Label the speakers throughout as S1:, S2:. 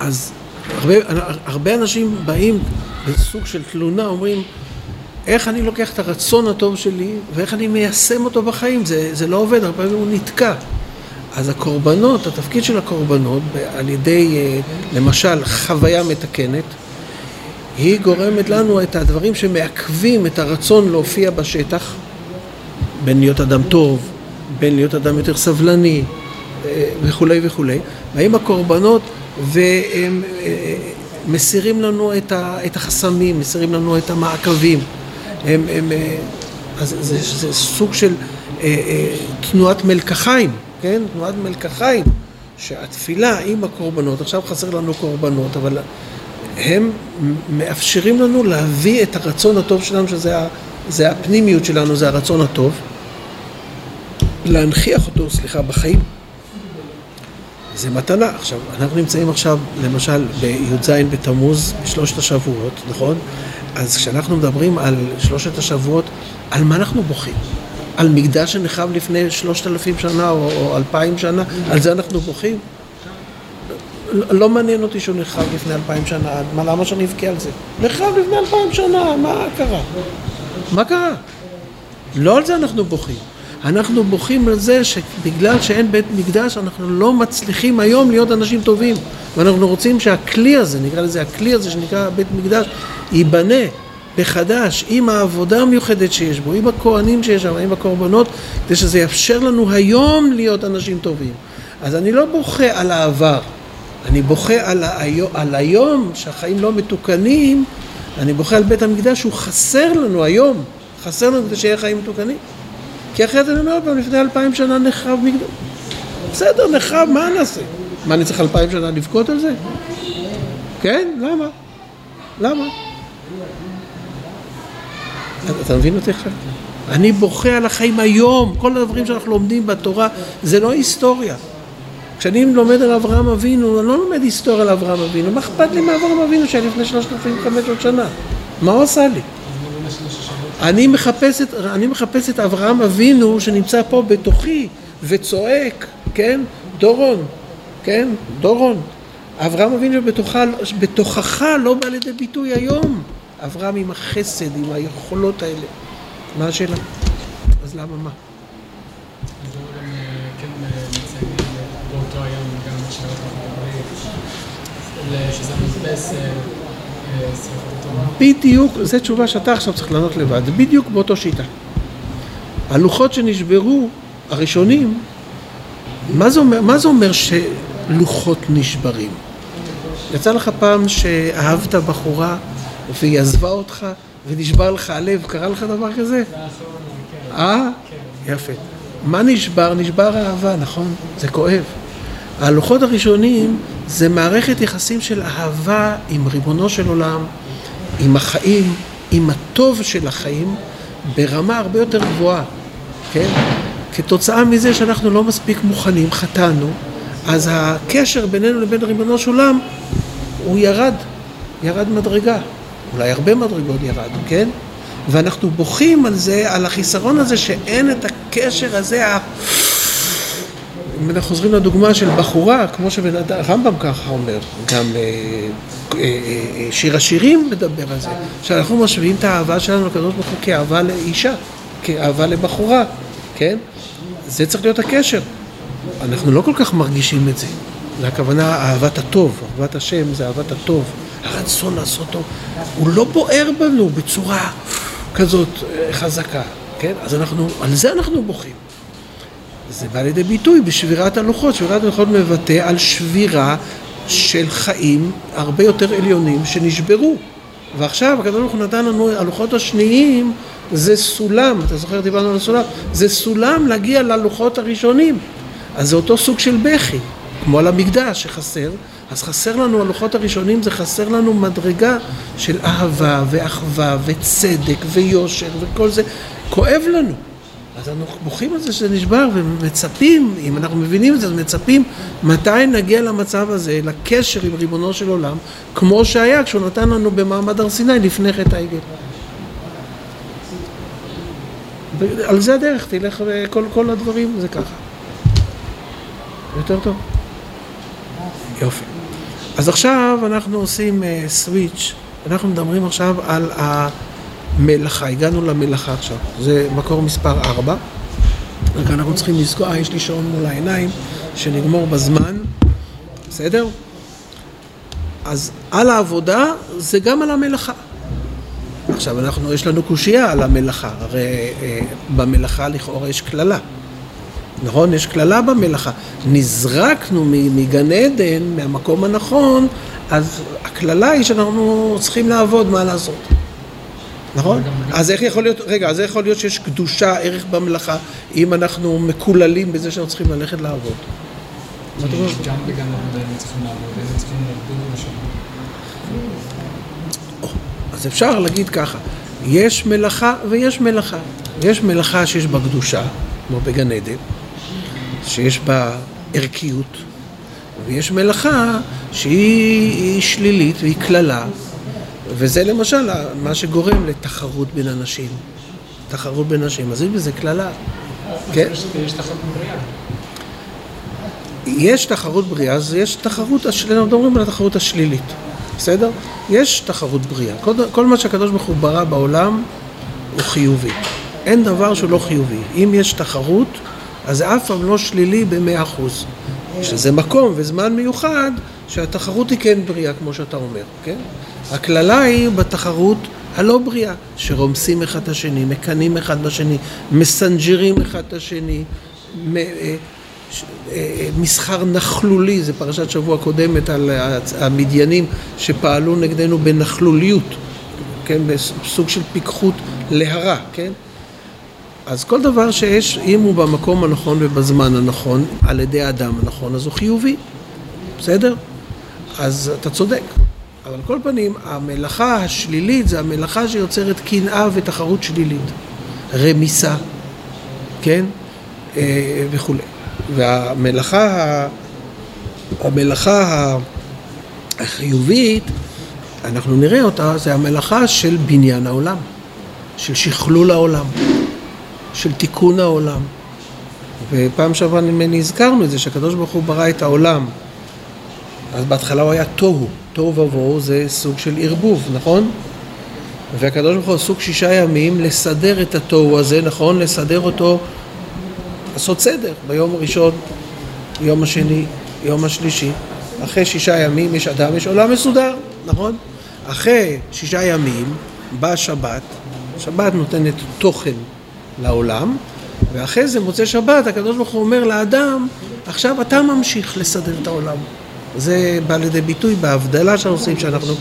S1: אז הרבה, הרבה אנשים באים בסוג של תלונה, אומרים, איך אני לוקח את הרצון הטוב שלי ואיך אני מיישם אותו בחיים, זה, זה לא עובד, הרבה פעמים הוא נתקע. אז הקורבנות, התפקיד של הקורבנות, על ידי אה, למשל חוויה מתקנת, היא גורמת לנו את הדברים שמעכבים את הרצון להופיע בשטח, בין להיות אדם טוב, בין להיות אדם יותר סבלני וכולי וכולי, והאם הקורבנות והם אה, מסירים לנו את החסמים, מסירים לנו את המעקבים, הם, הם, אז זה, זה סוג של תנועת מלקחיים כן? תנועת מלקחיים, שהתפילה עם הקורבנות, עכשיו חסר לנו קורבנות, אבל הם מאפשרים לנו להביא את הרצון הטוב שלנו, שזה הפנימיות שלנו, זה הרצון הטוב, להנכיח אותו, סליחה, בחיים. זה מתנה. עכשיו, אנחנו נמצאים עכשיו, למשל, בי"ז בתמוז, בשלושת השבועות, נכון? אז כשאנחנו מדברים על שלושת השבועות, על מה אנחנו בוכים? על מקדש שנחרב לפני שלושת אלפים שנה או, או אלפיים שנה, על זה אנחנו בוכים? לא מעניין אותי שהוא נחרב לפני אלפיים שנה, מה, למה שאני אבכה על זה? נחרב לפני אלפיים שנה, מה קרה? מה קרה? לא על זה אנחנו בוכים. אנחנו בוכים על זה שבגלל שאין בית מקדש אנחנו לא מצליחים היום להיות אנשים טובים ואנחנו רוצים שהכלי הזה, נקרא לזה הכלי הזה שנקרא בית מקדש, ייבנה מחדש עם העבודה המיוחדת שיש בו, עם הכהנים שיש שם, עם הקורבנות, כדי שזה יאפשר לנו היום להיות אנשים טובים. אז אני לא בוכה על העבר, אני בוכה על, היום, על היום שהחיים לא מתוקנים, אני בוכה על בית המקדש שהוא חסר לנו היום, חסר לנו כדי שיהיה חיים מתוקנים. כי אחרת אני אומר פעם, לפני אלפיים שנה נחרב מקדש. בסדר, נחרב, מה נעשה? מה, אני צריך אלפיים שנה לבכות על זה? כן? למה? למה? אתה מבין אותי עכשיו? אני בוכה על החיים היום, כל הדברים שאנחנו לומדים בתורה זה לא היסטוריה. כשאני לומד על אברהם אבינו, אני לא לומד היסטוריה על אברהם אבינו, מה אכפת לי מאברהם אבינו שהיה לפני 3,500 שנה? מה הוא עשה לי? אני מחפש, את, אני מחפש את אברהם אבינו שנמצא פה בתוכי וצועק, כן? דורון, כן? דורון. אברהם אבינו בתוכה, בתוכך לא בא לידי ביטוי היום. אברהם עם החסד, עם היכולות האלה. מה השאלה? אז למה מה? בדיוק, זו תשובה שאתה עכשיו צריך לענות לבד, בדיוק באותו שיטה. הלוחות שנשברו, הראשונים, מה זה אומר, מה זה אומר שלוחות נשברים? יצא לך פעם שאהבת בחורה והיא עזבה אותך ונשבר לך הלב, קרה לך דבר כזה? אה? יפה. מה נשבר? נשבר אהבה, נכון? זה כואב. הלוחות הראשונים זה מערכת יחסים של אהבה עם ריבונו של עולם, עם החיים, עם הטוב של החיים, ברמה הרבה יותר גבוהה, כן? כתוצאה מזה שאנחנו לא מספיק מוכנים, חטאנו, אז הקשר בינינו לבין ריבונו של עולם הוא ירד, ירד מדרגה. אולי הרבה מדרגות ירד, כן? ואנחנו בוכים על זה, על החיסרון הזה שאין את הקשר הזה, אנחנו חוזרים לדוגמה של בחורה, כמו שהרמב"ם ככה אומר, גם אה, אה, אה, שיר השירים מדבר על זה, שאנחנו משווים את האהבה שלנו לקדוש ברוך הוא כאהבה לאישה, כאהבה לבחורה, כן? זה צריך להיות הקשר. אנחנו לא כל כך מרגישים את זה. זה הכוונה אהבת הטוב, אהבת השם זה אהבת הטוב. הרצון לעשות טוב, הוא לא בוער בנו בצורה כזאת חזקה, כן? אז אנחנו, על זה אנחנו בוכים. זה בא לידי ביטוי בשבירת הלוחות. שבירת הלוחות מבטא על שבירה של חיים הרבה יותר עליונים שנשברו. ועכשיו הקדוש ברוך הוא נתן לנו, הלוחות השניים זה סולם, אתה זוכר דיברנו על הסולם? זה סולם להגיע ללוחות הראשונים. אז זה אותו סוג של בכי, כמו על המקדש שחסר, אז חסר לנו, הלוחות הראשונים זה חסר לנו מדרגה של אהבה ואחווה וצדק ויושר וכל זה, כואב לנו. אז אנחנו בוכים על זה שזה נשבר ומצפים, אם אנחנו מבינים את זה, אז מצפים מתי נגיע למצב הזה, לקשר עם ריבונו של עולם, כמו שהיה כשהוא נתן לנו במעמד הר סיני לפני חטא העגל. על זה הדרך, תלך וכל כל הדברים זה ככה. יותר טוב? יופי. אז עכשיו אנחנו עושים סוויץ', uh, אנחנו מדברים עכשיו על המלאכה, הגענו למלאכה עכשיו, זה מקור מספר 4, רק אנחנו צריכים לזכור, אה, יש לי שעון מול העיניים, שנגמור בזמן, בסדר? אז על העבודה זה גם על המלאכה. עכשיו, אנחנו, יש לנו קושייה על המלאכה, הרי אה, במלאכה לכאורה יש קללה. נכון? יש קללה במלאכה. נזרקנו מגן עדן, מהמקום הנכון, אז הקללה היא שאנחנו צריכים לעבוד, מה לעשות? נכון? אז איך יכול להיות, רגע, אז איך יכול להיות שיש קדושה, ערך במלאכה, אם אנחנו מקוללים בזה שאנחנו צריכים ללכת לעבוד?
S2: גם בגן עדן צריכים לעבוד, הם צריכים לעבוד בשבת.
S1: אז אפשר להגיד ככה, יש מלאכה ויש מלאכה. יש מלאכה שיש בה קדושה, כמו בגן עדן, שיש בה ערכיות, ויש מלאכה שהיא שלילית והיא קללה, וזה למשל מה שגורם לתחרות בין אנשים. תחרות בין אנשים, אז יש בזה קללה.
S2: כן? יש תחרות בריאה.
S1: יש תחרות בריאה, אז יש תחרות, אנחנו מדברים על התחרות השלילית, בסדר? יש תחרות בריאה. כל, כל מה שהקדוש ברוך הוא ברא בעולם הוא חיובי. אין דבר שהוא לא חיובי. אם יש תחרות, אז זה אף פעם לא שלילי במאה אחוז. שזה מקום וזמן מיוחד שהתחרות היא כן בריאה, כמו שאתה אומר, כן? הקללה היא בתחרות הלא בריאה, שרומסים אחד את השני, מקנאים אחד בשני, מסנג'רים אחד את השני, אה, אה, מסחר נכלולי, זה פרשת שבוע קודמת על המדיינים שפעלו נגדנו בנכלוליות, כן, בסוג של פיקחות להרע, כן? אז כל דבר שיש, אם הוא במקום הנכון ובזמן הנכון, על ידי האדם הנכון, אז הוא חיובי, בסדר? אז אתה צודק. אבל על כל פנים, המלאכה השלילית זה המלאכה שיוצרת קנאה ותחרות שלילית, רמיסה, כן? אה, וכולי. והמלאכה, המלאכה החיובית, אנחנו נראה אותה, זה המלאכה של בניין העולם, של שכלול העולם, של תיקון העולם. ופעם שעברה נזכרנו את זה שהקדוש ברוך הוא ברא את העולם. אז בהתחלה הוא היה תוהו, תוהו ובוהו זה סוג של ערבוב, נכון? והקדוש ברוך הוא עסוק שישה ימים לסדר את התוהו הזה, נכון? לסדר אותו לעשות סדר ביום הראשון, יום השני, יום השלישי. אחרי שישה ימים יש אדם, יש עולם מסודר, נכון? אחרי שישה ימים בא שבת, שבת נותנת תוכן לעולם, ואחרי זה מוצא שבת, הקדוש ברוך הוא אומר לאדם, עכשיו אתה ממשיך לסדר את העולם. זה בא לידי ביטוי בהבדלה שאנחנו עושים, שאנחנו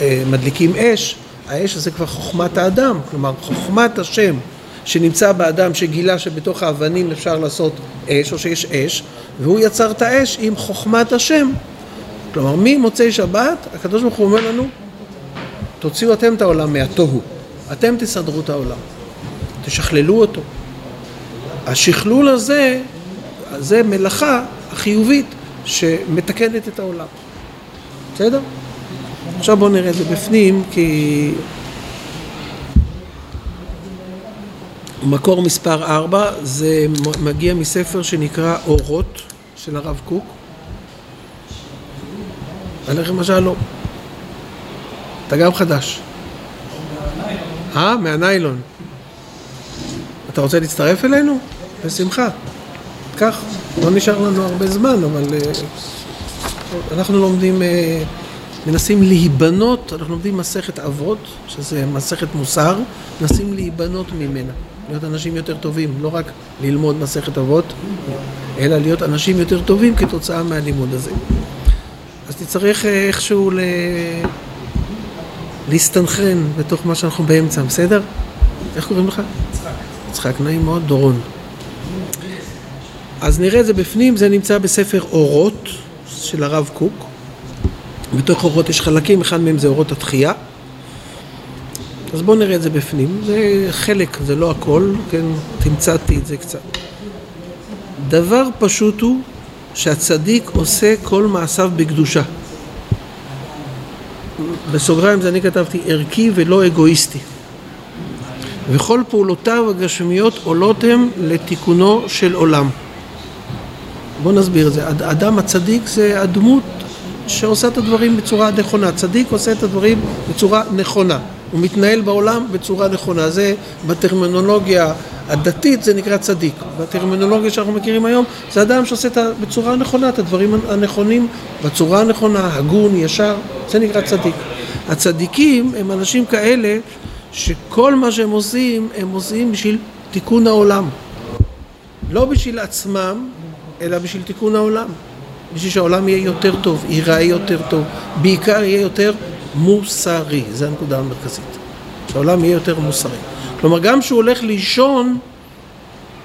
S1: אה, מדליקים אש, האש הזה כבר חוכמת האדם, כלומר חוכמת השם שנמצא באדם שגילה שבתוך האבנים אפשר לעשות אש או שיש אש והוא יצר את האש עם חוכמת השם. כלומר ממוצאי שבת הקדוש ברוך הוא אומר לנו תוציאו אתם את העולם מהתוהו אתם תסדרו את העולם תשכללו אותו השכלול הזה זה מלאכה החיובית שמתקנת את העולם בסדר? עכשיו בואו נראה את זה בפנים כי מקור מספר 4 זה מגיע מספר שנקרא אורות של הרב קוק. הלחם השלום. אתה גם חדש. אה? מהניילון. אתה רוצה להצטרף אלינו? בשמחה. קח. לא נשאר לנו הרבה זמן, אבל uh, אנחנו לומדים, uh, מנסים להיבנות, אנחנו לומדים מסכת אבות, שזה מסכת מוסר, מנסים להיבנות ממנה. להיות אנשים יותר טובים, לא רק ללמוד מסכת אבות, אלא להיות אנשים יותר טובים כתוצאה מהלימוד הזה. אז תצטרך אה, איכשהו ל... להסתנכרן בתוך מה שאנחנו באמצע, בסדר? איך קוראים לך? יצחק. נעים מאוד, דורון. אז נראה את זה בפנים, זה נמצא בספר אורות של הרב קוק. בתוך אורות יש חלקים, אחד מהם זה אורות התחייה. אז בואו נראה את זה בפנים. זה חלק, זה לא הכל, כן? תמצאתי את זה קצת. דבר פשוט הוא שהצדיק עושה כל מעשיו בקדושה. בסוגריים זה אני כתבתי ערכי ולא אגואיסטי. וכל פעולותיו הגשמיות עולות הם לתיקונו של עולם. בואו נסביר את זה. אדם הצדיק זה הדמות שעושה את הדברים בצורה נכונה. צדיק עושה את הדברים בצורה נכונה. הוא מתנהל בעולם בצורה נכונה. זה בטרמינולוגיה הדתית זה נקרא צדיק. בטרמינולוגיה שאנחנו מכירים היום זה אדם שעושה את בצורה הנכונה את הדברים הנכונים בצורה הנכונה, הגון, ישר, זה נקרא צדיק. הצדיקים הם אנשים כאלה שכל מה שהם עושים הם עושים בשביל תיקון העולם. לא בשביל עצמם, אלא בשביל תיקון העולם. בשביל שהעולם יהיה יותר טוב, ייראה יותר טוב, בעיקר יהיה יותר מוסרי, זו הנקודה המרכזית. שהעולם יהיה יותר מוסרי. כלומר, גם כשהוא הולך לישון,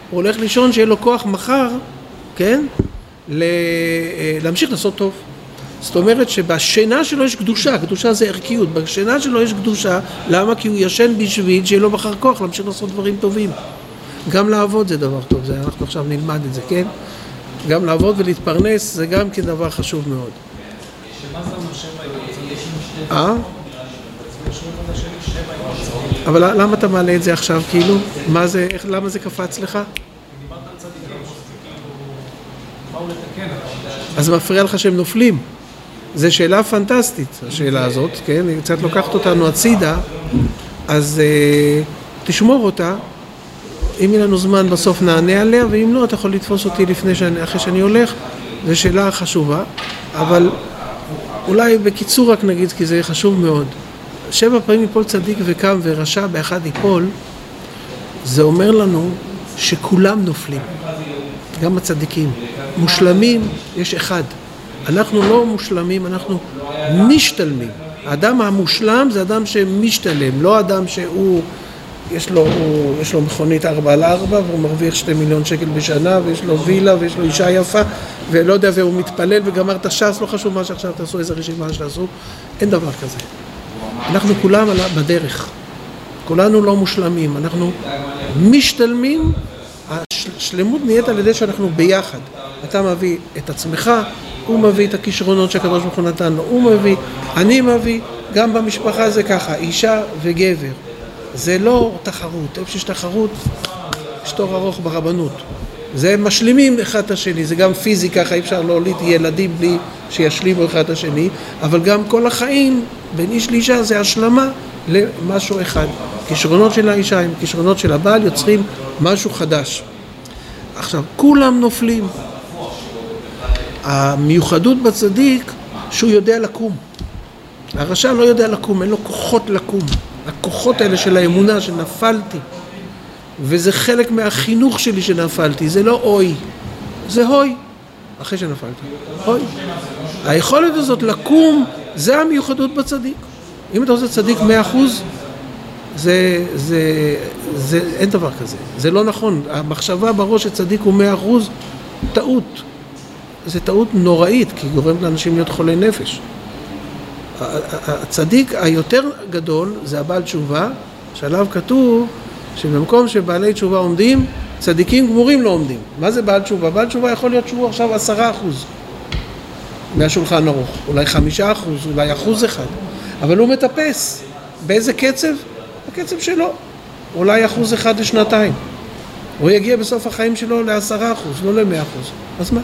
S1: הוא הולך לישון שיהיה לו כוח מחר, כן? להמשיך לעשות טוב. זאת אומרת שבשינה שלו יש קדושה, קדושה זה ערכיות, בשינה שלו יש קדושה, למה? כי הוא ישן בשביל שיהיה לו מחר כוח להמשיך לעשות דברים טובים. גם לעבוד זה דבר טוב, זה, אנחנו עכשיו נלמד את זה, כן? גם לעבוד ולהתפרנס זה גם כן דבר חשוב מאוד. אה? אבל למה אתה מעלה את זה עכשיו, כאילו? מה זה, איך, למה זה קפץ לך? אז מפריע לך שהם נופלים. זו שאלה פנטסטית, השאלה הזאת, כן? היא קצת לוקחת אותנו הצידה, אז אה, תשמור אותה. אם יהיה לנו זמן בסוף נענה עליה, ואם לא, אתה יכול לתפוס אותי לפני שאני, אחרי שאני הולך. זו שאלה חשובה, אבל אולי בקיצור רק נגיד, כי זה חשוב מאוד. שבע פעמים יפול צדיק וקם ורשע באחד יפול, זה אומר לנו שכולם נופלים, גם הצדיקים. מושלמים יש אחד. אנחנו לא מושלמים, אנחנו משתלמים. האדם המושלם זה אדם שמשתלם, לא אדם שהוא, יש לו, הוא, יש לו מכונית ארבע על ארבע והוא מרוויח שתי מיליון שקל בשנה ויש לו וילה ויש לו אישה יפה ולא יודע, והוא מתפלל וגמר את הש"ס, לא חשוב מה שעכשיו תעשו, איזה רשימה שתעשו, אין דבר כזה. אנחנו כולם בדרך, כולנו לא מושלמים, אנחנו משתלמים, השלמות נהיית על ידי שאנחנו ביחד. אתה מביא את עצמך, הוא מביא את הכישרונות שהקדוש ברוך הוא נתן לו, הוא מביא, אני מביא, גם במשפחה זה ככה, אישה וגבר. זה לא תחרות, איפה שיש תחרות, יש תור ארוך ברבנות. זה משלימים אחד את השני, זה גם פיזי ככה, אי אפשר להוליד ילדים בלי שישלימו אחד את השני, אבל גם כל החיים בין איש לאישה זה השלמה למשהו אחד. כישרונות של האישה עם כישרונות של הבעל יוצרים משהו חדש. עכשיו, כולם נופלים. המיוחדות בצדיק שהוא יודע לקום. הרשע לא יודע לקום, אין לו כוחות לקום. הכוחות האלה של האמונה שנפלתי, וזה חלק מהחינוך שלי שנפלתי, זה לא אוי, זה הוי, אחרי שנפלתי, הוי. היכולת הזאת לקום, זה המיוחדות בצדיק. אם אתה עושה צדיק מאה אחוז, זה, זה, זה, אין דבר כזה, זה לא נכון. המחשבה בראש שצדיק הוא מאה אחוז, טעות. זו טעות נוראית, כי היא גורמת לאנשים להיות חולי נפש. הצדיק היותר גדול זה הבעל תשובה, שעליו כתוב שבמקום שבעלי תשובה עומדים, צדיקים גמורים לא עומדים. מה זה בעל תשובה? בעל תשובה יכול להיות שהוא עכשיו עשרה אחוז מהשולחן ערוך, אולי חמישה אחוז, אולי אחוז אחד, אבל הוא מטפס. באיזה קצב? בקצב שלו. אולי אחוז אחד לשנתיים. הוא יגיע בסוף החיים שלו לעשרה אחוז, לא למאה אחוז. אז מה?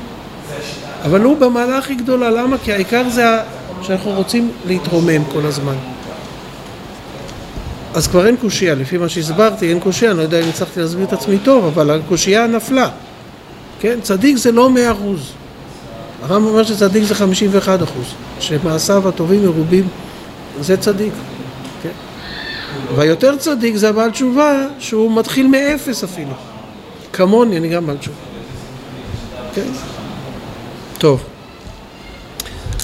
S1: אבל הוא במעלה הכי גדולה, למה? כי העיקר זה שאנחנו רוצים להתרומם כל הזמן. אז כבר אין קושייה, לפי מה שהסברתי, אין קושייה, אני לא יודע אם הצלחתי להסביר את עצמי טוב, אבל הקושייה נפלה. כן, צדיק זה לא מאה אחוז. הרמב"ם אומר שצדיק זה חמישים ואחד אחוז, שמעשיו הטובים מרובים, זה צדיק. כן? והיותר צדיק זה הבעל תשובה, שהוא מתחיל מאפס אפילו. כמוני, אני גם בעל תשובה. כן? טוב.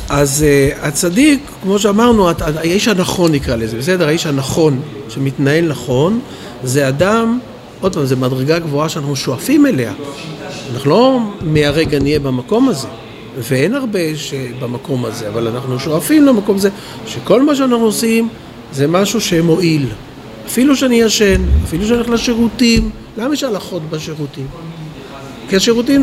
S1: אז uh, הצדיק, כמו שאמרנו, האיש הנכון נקרא לזה, בסדר? האיש הנכון, שמתנהל נכון, זה אדם, עוד פעם, זו מדרגה גבוהה שאנחנו שואפים אליה. אנחנו לא מהרגע נהיה במקום הזה, ואין הרבה במקום הזה, אבל אנחנו שואפים למקום הזה, שכל מה שאנחנו עושים זה משהו שמועיל. אפילו שאני ישן, אפילו שאני הולך לשירותים, למה יש הלכות בשירותים? כי השירותים זה